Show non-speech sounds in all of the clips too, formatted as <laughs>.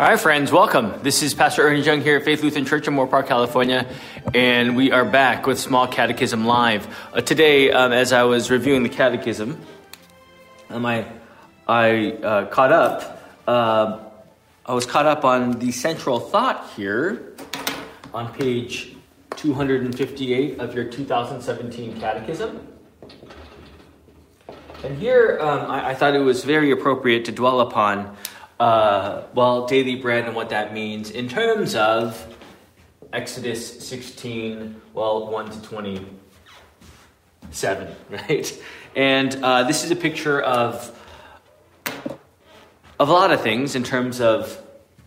All right, friends, welcome. This is Pastor Ernie Jung here at Faith Lutheran Church in Moorpark, California, and we are back with Small Catechism Live. Uh, today, um, as I was reviewing the Catechism, um, I, I uh, caught up. Uh, I was caught up on the central thought here on page 258 of your 2017 Catechism. And here, um, I, I thought it was very appropriate to dwell upon uh, well, daily bread and what that means in terms of Exodus 16, well, 1 to 27, <laughs> right? And uh, this is a picture of, of a lot of things in terms of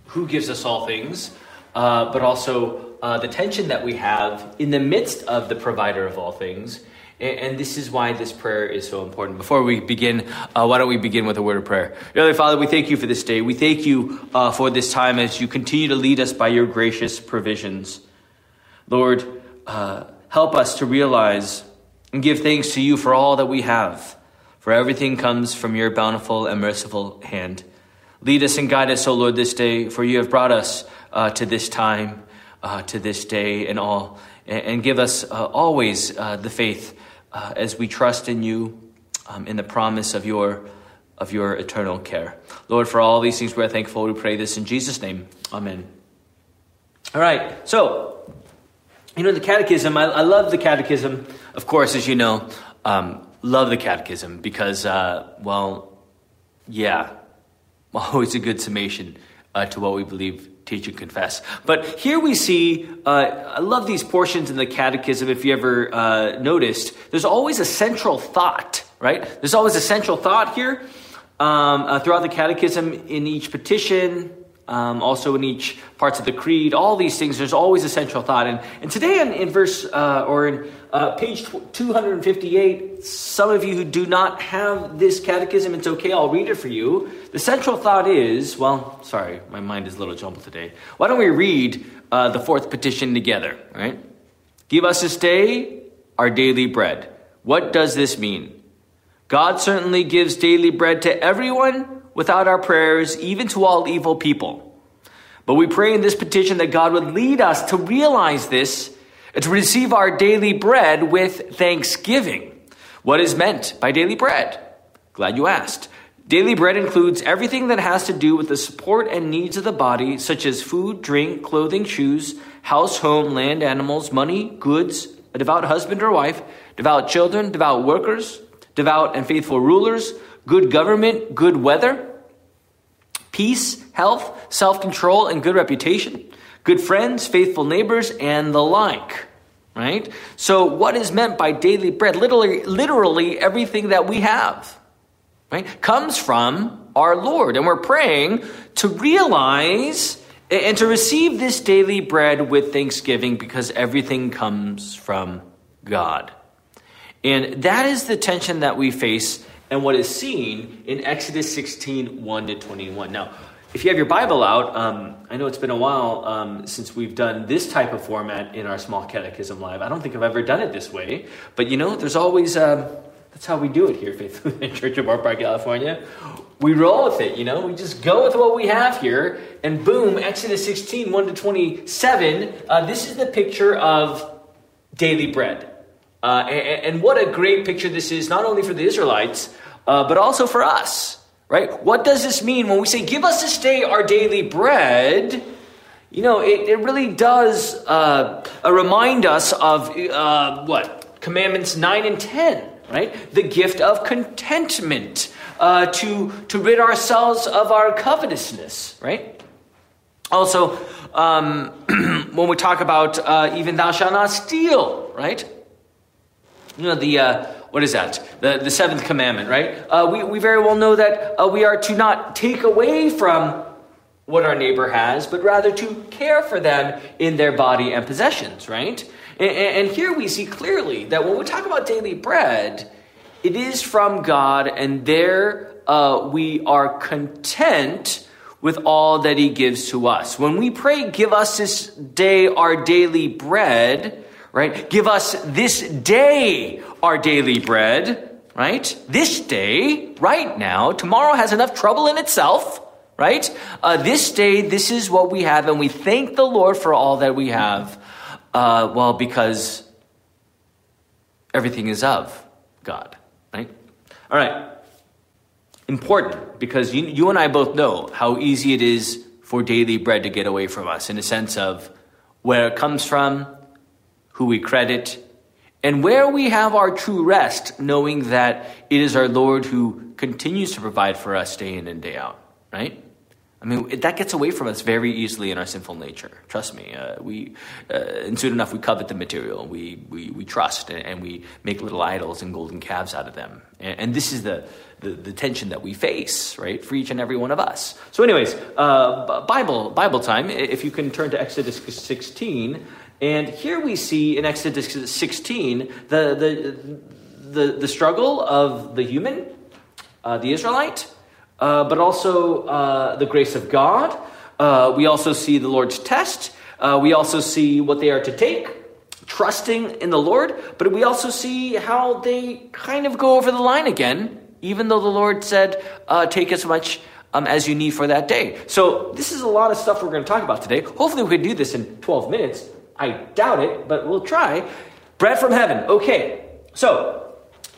who gives us all things, uh, but also uh, the tension that we have in the midst of the provider of all things and this is why this prayer is so important. Before we begin, uh, why don't we begin with a word of prayer? Heavenly Father, we thank you for this day. We thank you uh, for this time as you continue to lead us by your gracious provisions. Lord, uh, help us to realize and give thanks to you for all that we have, for everything comes from your bountiful and merciful hand. Lead us and guide us, O Lord, this day, for you have brought us uh, to this time, uh, to this day, and all. And, and give us uh, always the faith uh, as we trust in you, um, in the promise of your, of your eternal care. Lord, for all these things we're thankful. We pray this in Jesus' name. Amen. All right, so, you know, the catechism, I, I love the catechism, of course, as you know. Um, love the catechism because, uh, well, yeah, <laughs> always a good summation uh, to what we believe teach and confess. But here we see, uh, I love these portions in the catechism, if you ever uh, noticed, there's always a central thought, right? There's always a central thought here um, uh, throughout the catechism in each petition, um, also in each parts of the creed, all these things, there's always a central thought. And, and today in, in verse, uh, or in uh, page 258, some of you who do not have this catechism, it's okay, I'll read it for you. The central thought is, well, sorry, my mind is a little jumbled today. Why don't we read uh, the fourth petition together, right? Give us this day our daily bread. What does this mean? God certainly gives daily bread to everyone without our prayers, even to all evil people. But we pray in this petition that God would lead us to realize this and to receive our daily bread with thanksgiving. What is meant by daily bread? Glad you asked. Daily bread includes everything that has to do with the support and needs of the body, such as food, drink, clothing, shoes, house, home, land, animals, money, goods, a devout husband or wife, devout children, devout workers, devout and faithful rulers, good government, good weather, peace, health, self control, and good reputation, good friends, faithful neighbors, and the like. Right? So, what is meant by daily bread? Literally, literally everything that we have, right, comes from our Lord. And we're praying to realize and to receive this daily bread with thanksgiving because everything comes from God. And that is the tension that we face and what is seen in Exodus 16 1 to 21. Now, if you have your Bible out, um, I know it's been a while um, since we've done this type of format in our small catechism live. I don't think I've ever done it this way, but you know, there's always um, that's how we do it here, Faith <laughs> Church of Moorpark, California. We roll with it, you know. We just go with what we have here, and boom, Exodus 16 1 to 27. Uh, this is the picture of daily bread. Uh, and, and, what a great picture this is, not only for the Israelites, uh, but also for us, right? What does this mean when we say, Give us this day our daily bread? You know, it, it really does uh, remind us of uh, what? Commandments 9 and 10, right? The gift of contentment uh, to, to rid ourselves of our covetousness, right? Also, um, <clears throat> when we talk about even thou shalt not steal, right? You know, the, uh, what is that? The, the seventh commandment, right? Uh, we, we very well know that uh, we are to not take away from what our neighbor has, but rather to care for them in their body and possessions, right? And, and here we see clearly that when we talk about daily bread, it is from God, and there uh, we are content with all that He gives to us. When we pray, Give us this day our daily bread, right? Give us this day our daily bread, right? This day, right now. Tomorrow has enough trouble in itself, right? Uh, this day, this is what we have, and we thank the Lord for all that we have. Uh, well, because everything is of God, right? All right. Important, because you, you and I both know how easy it is for daily bread to get away from us in a sense of where it comes from, who we credit, and where we have our true rest, knowing that it is our Lord who continues to provide for us day in and day out, right? I mean, that gets away from us very easily in our sinful nature. Trust me. Uh, we, uh, and soon enough, we covet the material. We, we, we trust and, and, we make little idols and golden calves out of them. And, and this is the, the, the, tension that we face, right, for each and every one of us. So, anyways, uh, Bible, Bible time. If you can turn to Exodus 16. And here we see in Exodus 16 the, the, the, the struggle of the human, uh, the Israelite uh, but also uh, the grace of God. Uh, we also see the Lord's test. Uh, we also see what they are to take, trusting in the Lord. But we also see how they kind of go over the line again, even though the Lord said, uh, take as much um, as you need for that day. So, this is a lot of stuff we're going to talk about today. Hopefully, we can do this in 12 minutes. I doubt it, but we'll try. Bread from heaven. Okay, so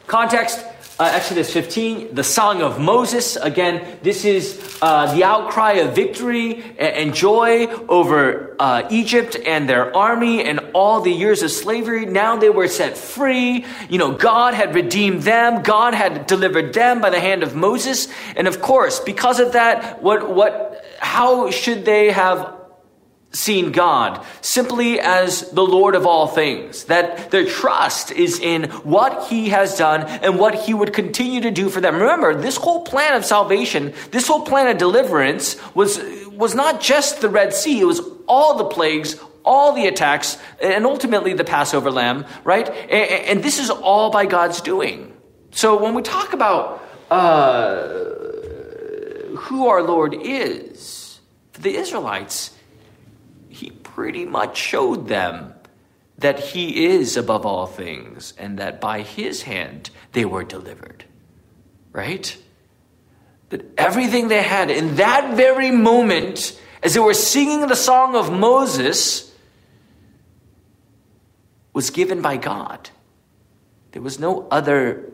context uh, Exodus 15, the Song of Moses. Again, this is uh, the outcry of victory and, joy over uh, Egypt and their army and all the years of slavery. Now they were set free. You know, God had redeemed them. God had delivered them by the hand of Moses. And of course, because of that, what, what, how should they have seen God simply as the Lord of all things, that their trust is in what He has done and what He would continue to do for them. Remember, this whole plan of salvation, this whole plan of deliverance was, was not just the Red Sea, it was all the plagues, all the attacks, and ultimately the Passover lamb, right? And, and this is all by God's doing. So when we talk about uh, who our Lord is, for the Israelites, pretty much showed them that he is above all things and that by his hand they were delivered. Right? That everything they had in that very moment, as they were singing the song of Moses, was given by God. There was no other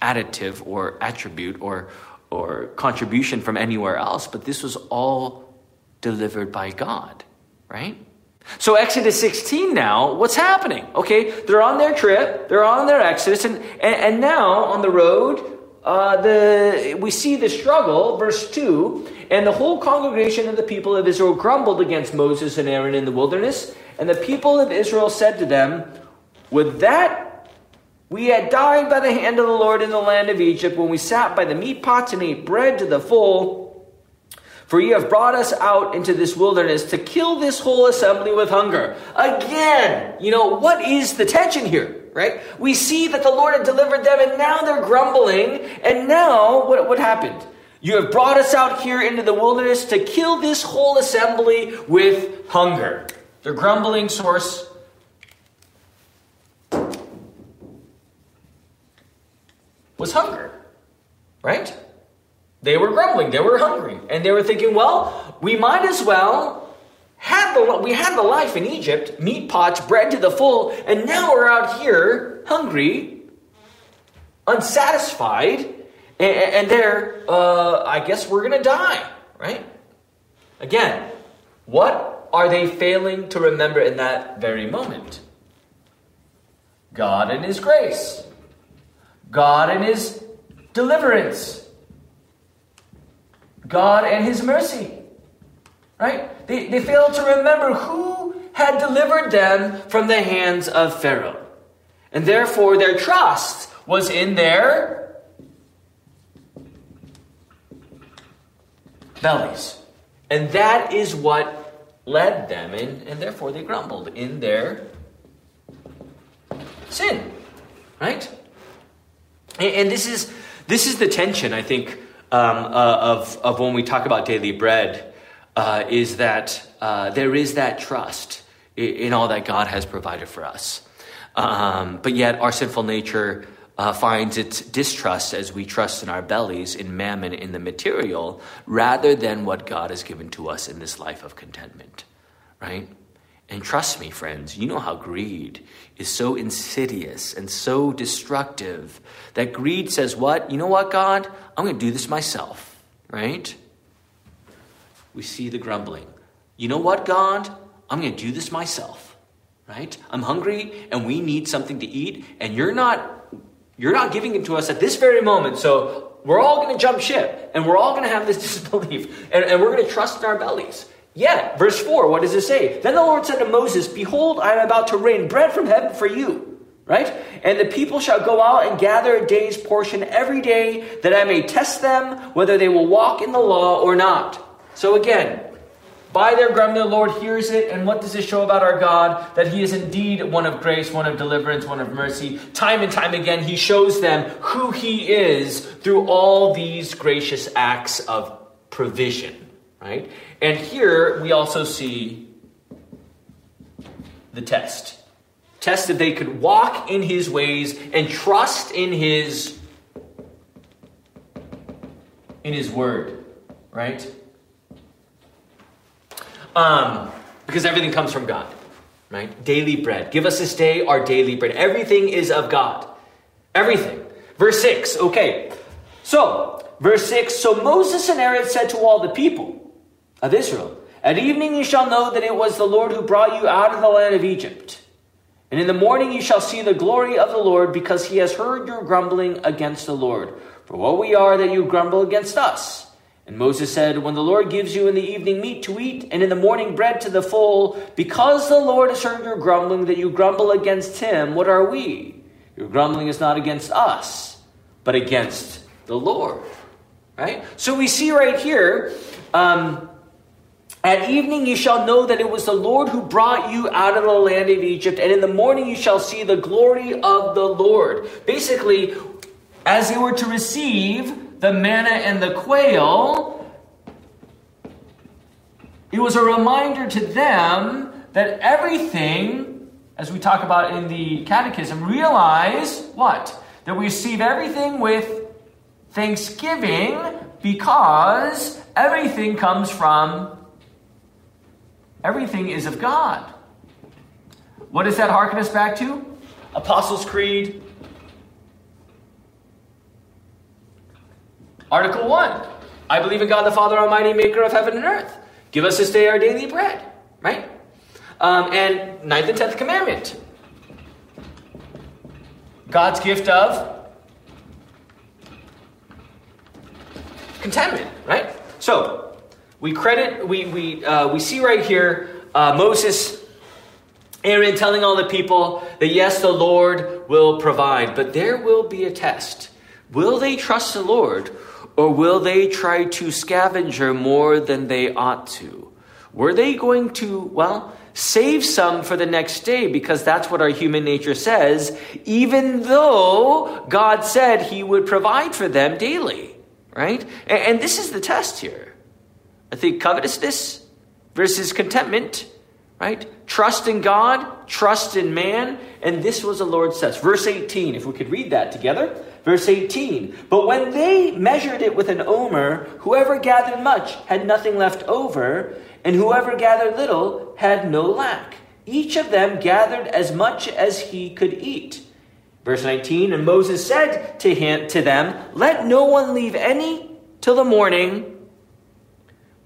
additive or attribute or, or contribution from anywhere else, but this was all delivered by God right? So, Exodus 16 now, what's happening? Okay, they're on their trip, they're on their Exodus, and, and, and now on the road, uh, the, we see the struggle, verse 2 and the whole congregation of the people of Israel grumbled against Moses and Aaron in the wilderness. And the people of Israel said to them, Would that we had died by the hand of the Lord in the land of Egypt when we sat by the meat pots and ate bread to the full. For ye have brought us out into this wilderness to kill this whole assembly with hunger. Again, you know, what is the tension here, right? We see that the Lord had delivered them and now they're grumbling. And now, what, what happened? You have brought us out here into the wilderness to kill this whole assembly with hunger. Their grumbling source was hunger, right? They were grumbling, they were hungry, and they were thinking, well, we might as well have the we had the life in Egypt, meat pots, bread to the full, and now we're out here hungry, unsatisfied, and, and there, uh, I guess we're gonna die, right? Again, what are they failing to remember in that very moment? God and His grace, God and His deliverance. God and His mercy. Right? They, they failed to remember who had delivered them from the hands of Pharaoh. And therefore, their trust was in their bellies. And that is what led them, in, and therefore they grumbled in their sin. Right? And, and this is this is the tension, I think, um, uh, of, of when we talk about daily bread uh, is that uh, there is that trust in, in, all that God has provided for us. Um, but yet, our sinful nature uh, finds its distrust as we trust in our bellies, in mammon, in the material, rather than what God has given to us in this life of contentment, right? And trust me, friends, you know how greed is so insidious and so destructive that greed says, What? You know what, God? I'm going to do this myself, right? We see the grumbling. You know what, God? I'm going to do this myself, right? I'm hungry and we need something to eat, and you're not. You're not giving it to us at this very moment, so we're all going to jump ship and we're all going to have this <laughs> disbelief and, and we're going to trust in our bellies. Yeah, verse 4, what does it say? Then the Lord said to Moses, Behold, I am about to rain bread from heaven for you. Right? And the people shall go out and gather a day's portion every day, that I may test them whether they will walk in the law or not. So again, by their grumbling, the Lord hears it. And what does it show about our God? That He is indeed one of grace, one of deliverance, one of mercy. Time and time again, He shows them who He is through all these gracious acts of provision. Right? And here we also see the test. Test that they could walk in his ways and trust in his in his word, right? Um, because everything comes from God, right? Daily bread. Give us this day our daily bread. Everything is of God. Everything. Verse 6, okay. So, verse 6 So Moses and Aaron said to all the people, of Israel. At evening you shall know that it was the Lord who brought you out of the land of Egypt. And in the morning you shall see the glory of the Lord, because he has heard your grumbling against the Lord. For what we are that you grumble against us. And Moses said, When the Lord gives you in the evening meat to eat, and in the morning bread to the full, because the Lord has heard your grumbling, that you grumble against him, what are we? Your grumbling is not against us, but against the Lord. Right? So we see right here, um, at evening you shall know that it was the Lord who brought you out of the land of Egypt, and in the morning you shall see the glory of the Lord. Basically, as they were to receive the manna and the quail, it was a reminder to them that everything, as we talk about in the catechism, realize what? That we receive everything with thanksgiving because everything comes from Everything is of God. What does that harken us back to? Apostles' Creed. Article 1. I believe in God the Father Almighty, maker of heaven and earth. Give us this day our daily bread. Right? Um, and ninth and tenth commandment. God's gift of contentment, right? So, we credit, we, we, uh, we see right here uh, Moses, Aaron telling all the people that yes, the Lord will provide, but there will be a test. Will they trust the Lord or will they try to scavenger more than they ought to? Were they going to, well, save some for the next day because that's what our human nature says, even though God said he would provide for them daily, right? And, and this is the test here. I think covetousness versus contentment, right? Trust in God, trust in man, and this was the Lord says. Verse 18, if we could read that together. Verse 18, but when they measured it with an omer, whoever gathered much had nothing left over, and whoever gathered little had no lack. Each of them gathered as much as he could eat. Verse 19, and Moses said to him to them, Let no one leave any till the morning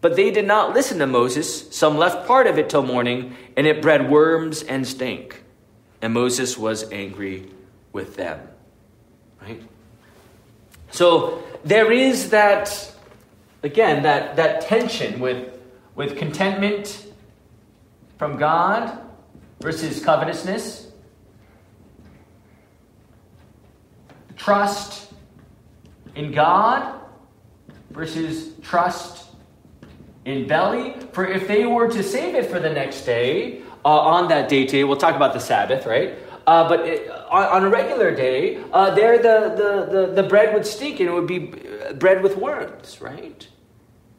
but they did not listen to Moses. Some left part of it till morning, and it bred worms and stink. And Moses was angry with them. Right? So there is that, again, that, that tension with, with contentment from God versus covetousness, trust in God versus trust in belly. For if they were to save it for the next day, uh, on that day today, we'll talk about the Sabbath, right? Uh, but it, on, on, a regular day, uh, there the, the, the, the bread would stink and it would be uh, bread with worms, right?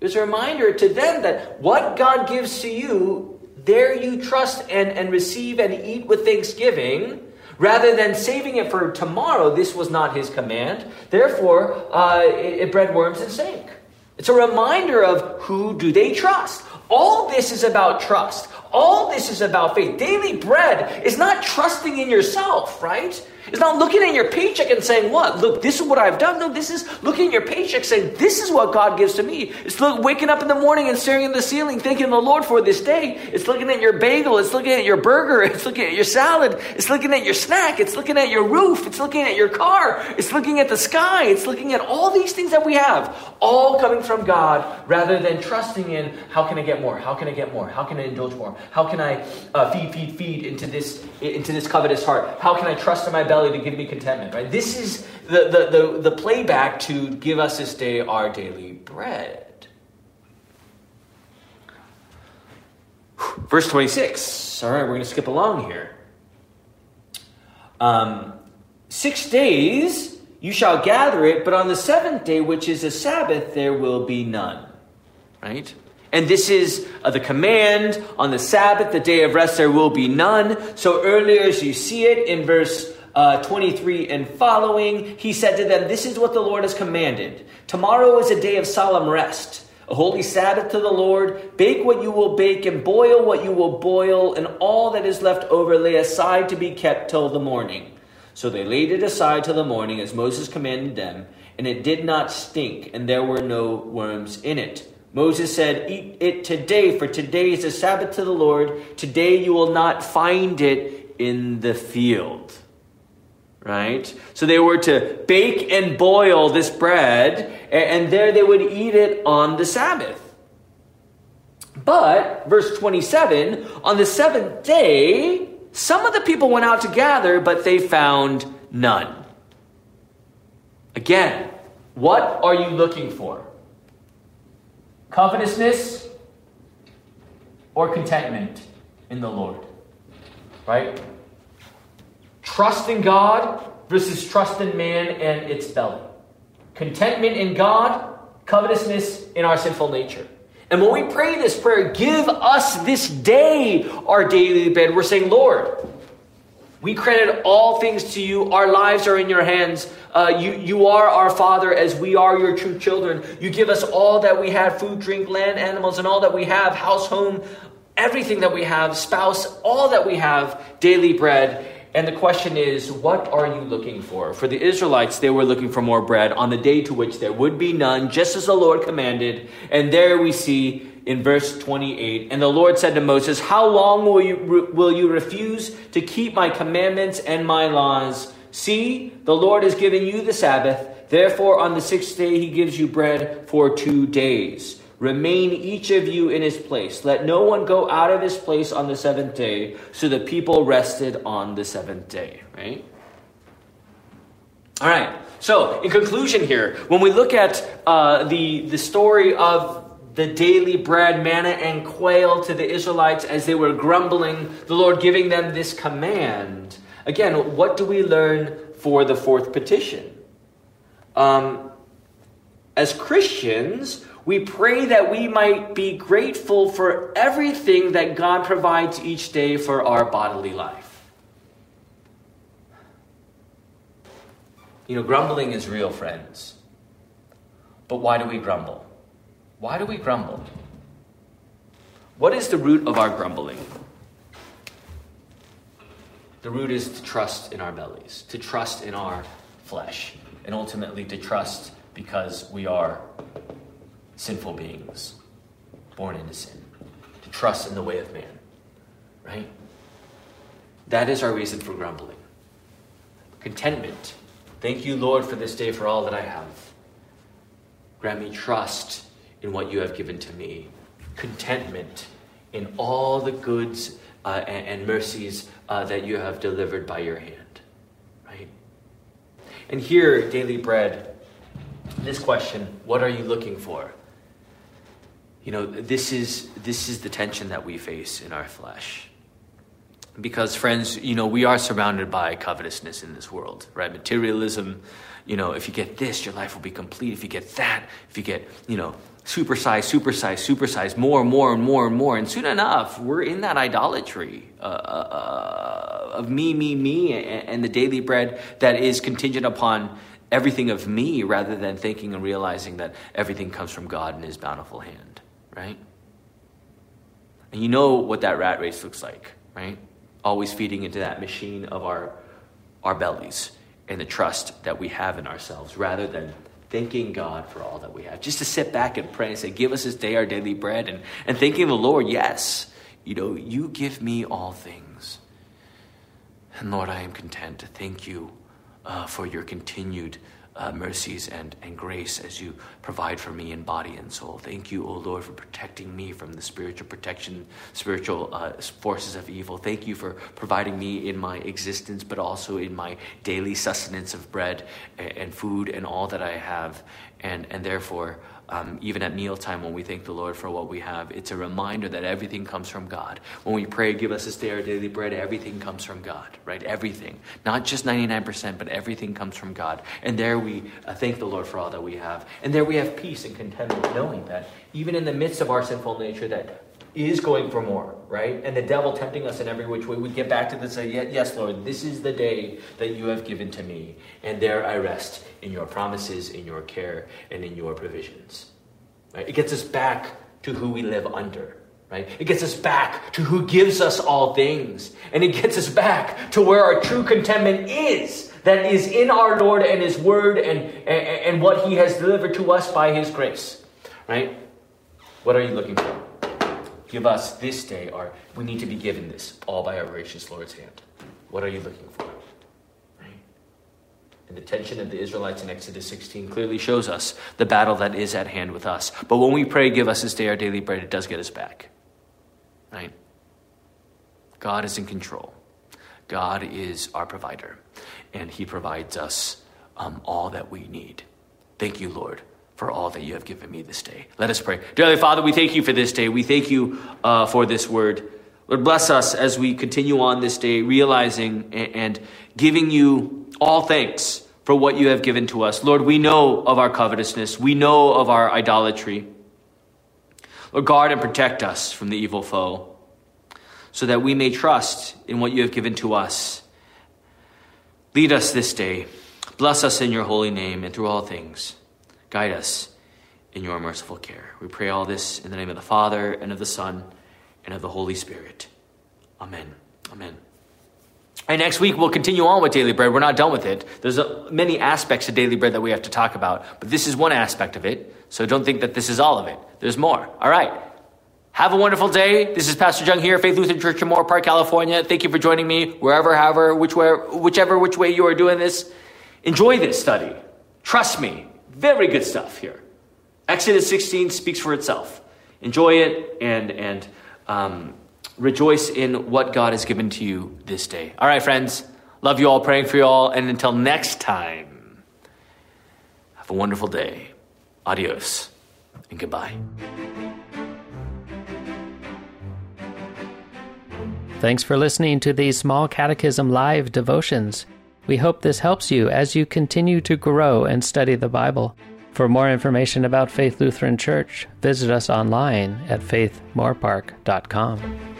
It's a reminder to them that what God gives to you, there you trust and, and receive and eat with thanksgiving, Rather than saving it for tomorrow, this was not his command. Therefore, uh, it, it bred worms and sank. It's a reminder of who do they trust. All this is about trust. All this is about faith. Daily bread is not trusting in yourself, right? It's not looking at your paycheck and saying, What? Look, this is what I've done. No, this is looking at your paycheck saying, This is what God gives to me. It's look, waking up in the morning and staring at the ceiling, thanking the Lord for this day. It's looking at your bagel. It's looking at your burger. <laughs> It's looking at your salad. It's looking at your snack. It's looking at your roof. It's looking at your car. It's looking at the sky. It's looking at all these things that we have, all coming from God, rather than trusting in how can I get more? How can I get more? How can I indulge more? How can I uh, feed, feed, feed into this into this covetous heart? How can I trust in my belly? to give me contentment, right? This is the, the, the, the playback to give us this day our daily bread. Verse 26. All right, we're going to skip along here. Um, Six days you shall gather it, but on the seventh day, which is a Sabbath, there will be none. Right? And this is uh, the command on the Sabbath, the day of rest, there will be none. So earlier, as you see it in verse uh, 23 and following, he said to them, This is what the Lord has commanded. Tomorrow is a day of solemn rest, a holy Sabbath to the Lord. Bake what you will bake, and boil what you will boil, and all that is left over lay aside to be kept till the morning. So they laid it aside till the morning, as Moses commanded them, and it did not stink, and there were no worms in it. Moses said, Eat it today, for today is a Sabbath to the Lord. Today you will not find it in the field right? So they were to bake and boil this bread, and there they would eat it on the Sabbath. But, verse 27, on the seventh day, some of the people went out to gather, but they found none. Again, what are you looking for? Covetousness or contentment in the Lord? Right? Trust in God versus trust in man and its belly. Contentment in God, covetousness in our sinful nature. And when we pray this prayer, give us this day our daily bread, we're saying, Lord, we credit all things to you. Our lives are in your hands. Uh, you, you are our Father as we are your true children. You give us all that we have food, drink, land, animals, and all that we have house, home, everything that we have, spouse, all that we have, daily bread. And the question is, what are you looking for? For the Israelites, they were looking for more bread on the day to which there would be none, just as the Lord commanded. And there we see in verse 28 And the Lord said to Moses, How long will you, will you refuse to keep my commandments and my laws? See, the Lord has given you the Sabbath. Therefore, on the sixth day, he gives you bread for two days. Remain each of you in his place. Let no one go out of his place on the seventh day. So the people rested on the seventh day, right? All right. So, in conclusion, here, when we look at uh, the, the story of the daily bread, manna, and quail to the Israelites as they were grumbling, the Lord giving them this command, again, what do we learn for the fourth petition? Um, as Christians, we pray that we might be grateful for everything that God provides each day for our bodily life. You know, grumbling is real, friends. But why do we grumble? Why do we grumble? What is the root of our grumbling? The root is to trust in our bellies, to trust in our flesh, and ultimately to trust because we are sinful beings born into sin, to trust in the way of man, right? That is our reason for grumbling. Contentment. Thank you, Lord, for this day, for all that I have. Grant me trust in what you have given to me. Contentment in all the goods uh, and, and, mercies uh, that you have delivered by your hand, right? And here, daily bread, this question what are you looking for? you know, this is, this is the tension that we face in our flesh. Because, friends, you know, we are surrounded by covetousness in this world, right? Materialism, you know, if you get this, your life will be complete. If you get that, if you get, you know, supersize, supersize, supersize, more and more and more and more. And soon enough, we're in that idolatry uh, uh, of me, me, me, and the daily bread that is contingent upon everything of me rather than thinking and realizing that everything comes from God in His bountiful hand, right? And you know what that rat race looks like, right? Always feeding into that machine of our, our bellies and the trust that we have in ourselves rather than thanking God for all that we have. Just to sit back and pray and say, Give us this day our daily bread, and, and thanking the Lord, yes, you know, you give me all things. And Lord, I am content to thank you uh, for your continued uh, mercies and, and grace as you provide for me in body and soul. Thank you, O Lord, for protecting me from the spiritual protection, spiritual uh, forces of evil. Thank you for providing me in my existence, but also in my daily sustenance of bread and, and food and all that I have. And, and therefore, um, even at mealtime when we thank the Lord for what we have. It's a reminder that everything comes from God. When we pray, give us this day our daily bread, everything comes from God, right? Everything. Not just 99%, but everything comes from God. And there we uh, thank the Lord for all that we have. And there we have peace and contentment, knowing that even in the midst of our sinful nature, that is going for more, right? And the devil tempting us in every which way, we get back to this, say, yes, Lord, this is the day that you have given to me. And there I rest in your promises, in your care, and in your provisions. Right? It gets us back to who we live under. Right? It gets us back to who gives us all things. And it gets us back to where our true contentment is. That is in our Lord and His Word and, and, and what He has delivered to us by His grace. Right? What are you looking for? Give us this day our, we need to be given this all by our gracious Lord's hand. What are you looking for? And the tension of the Israelites in Exodus 16 clearly shows us the battle that is at hand with us. But when we pray, give us this day our daily bread, it does get us back. Right? God is in control. God is our provider. And He provides us um, all that we need. Thank you, Lord, for all that you have given me this day. Let us pray. Dearly Father, we thank you for this day. We thank you uh, for this word. Lord, bless us as we continue on this day, realizing and giving you all thanks for what you have given to us. Lord, we know of our covetousness, we know of our idolatry. Lord, guard and protect us from the evil foe, so that we may trust in what you have given to us. Lead us this day. Bless us in your holy name and through all things. Guide us in your merciful care. We pray all this in the name of the Father, and of the Son, and of the Holy Spirit. Amen. Amen. And next week we'll continue on with daily bread. We're not done with it. There's a, many aspects of daily bread that we have to talk about, but this is one aspect of it. So don't think that this is all of it. There's more. All right. Have a wonderful day. This is Pastor Jung here, Faith Lutheran Church in Moorpark, California. Thank you for joining me wherever, however, which way, whichever which way you are doing this. Enjoy this study. Trust me. Very good stuff here. Exodus 16 speaks for itself. Enjoy it and and um, rejoice in what God has given to you this day. All right, friends. Love you all, praying for you all. And until next time, have a wonderful day. Adios and goodbye. Thanks for listening to these Small Catechism Live devotions. We hope this helps you as you continue to grow and study the Bible. For more information about Faith Lutheran Church, visit us online at faithmoorpark.com.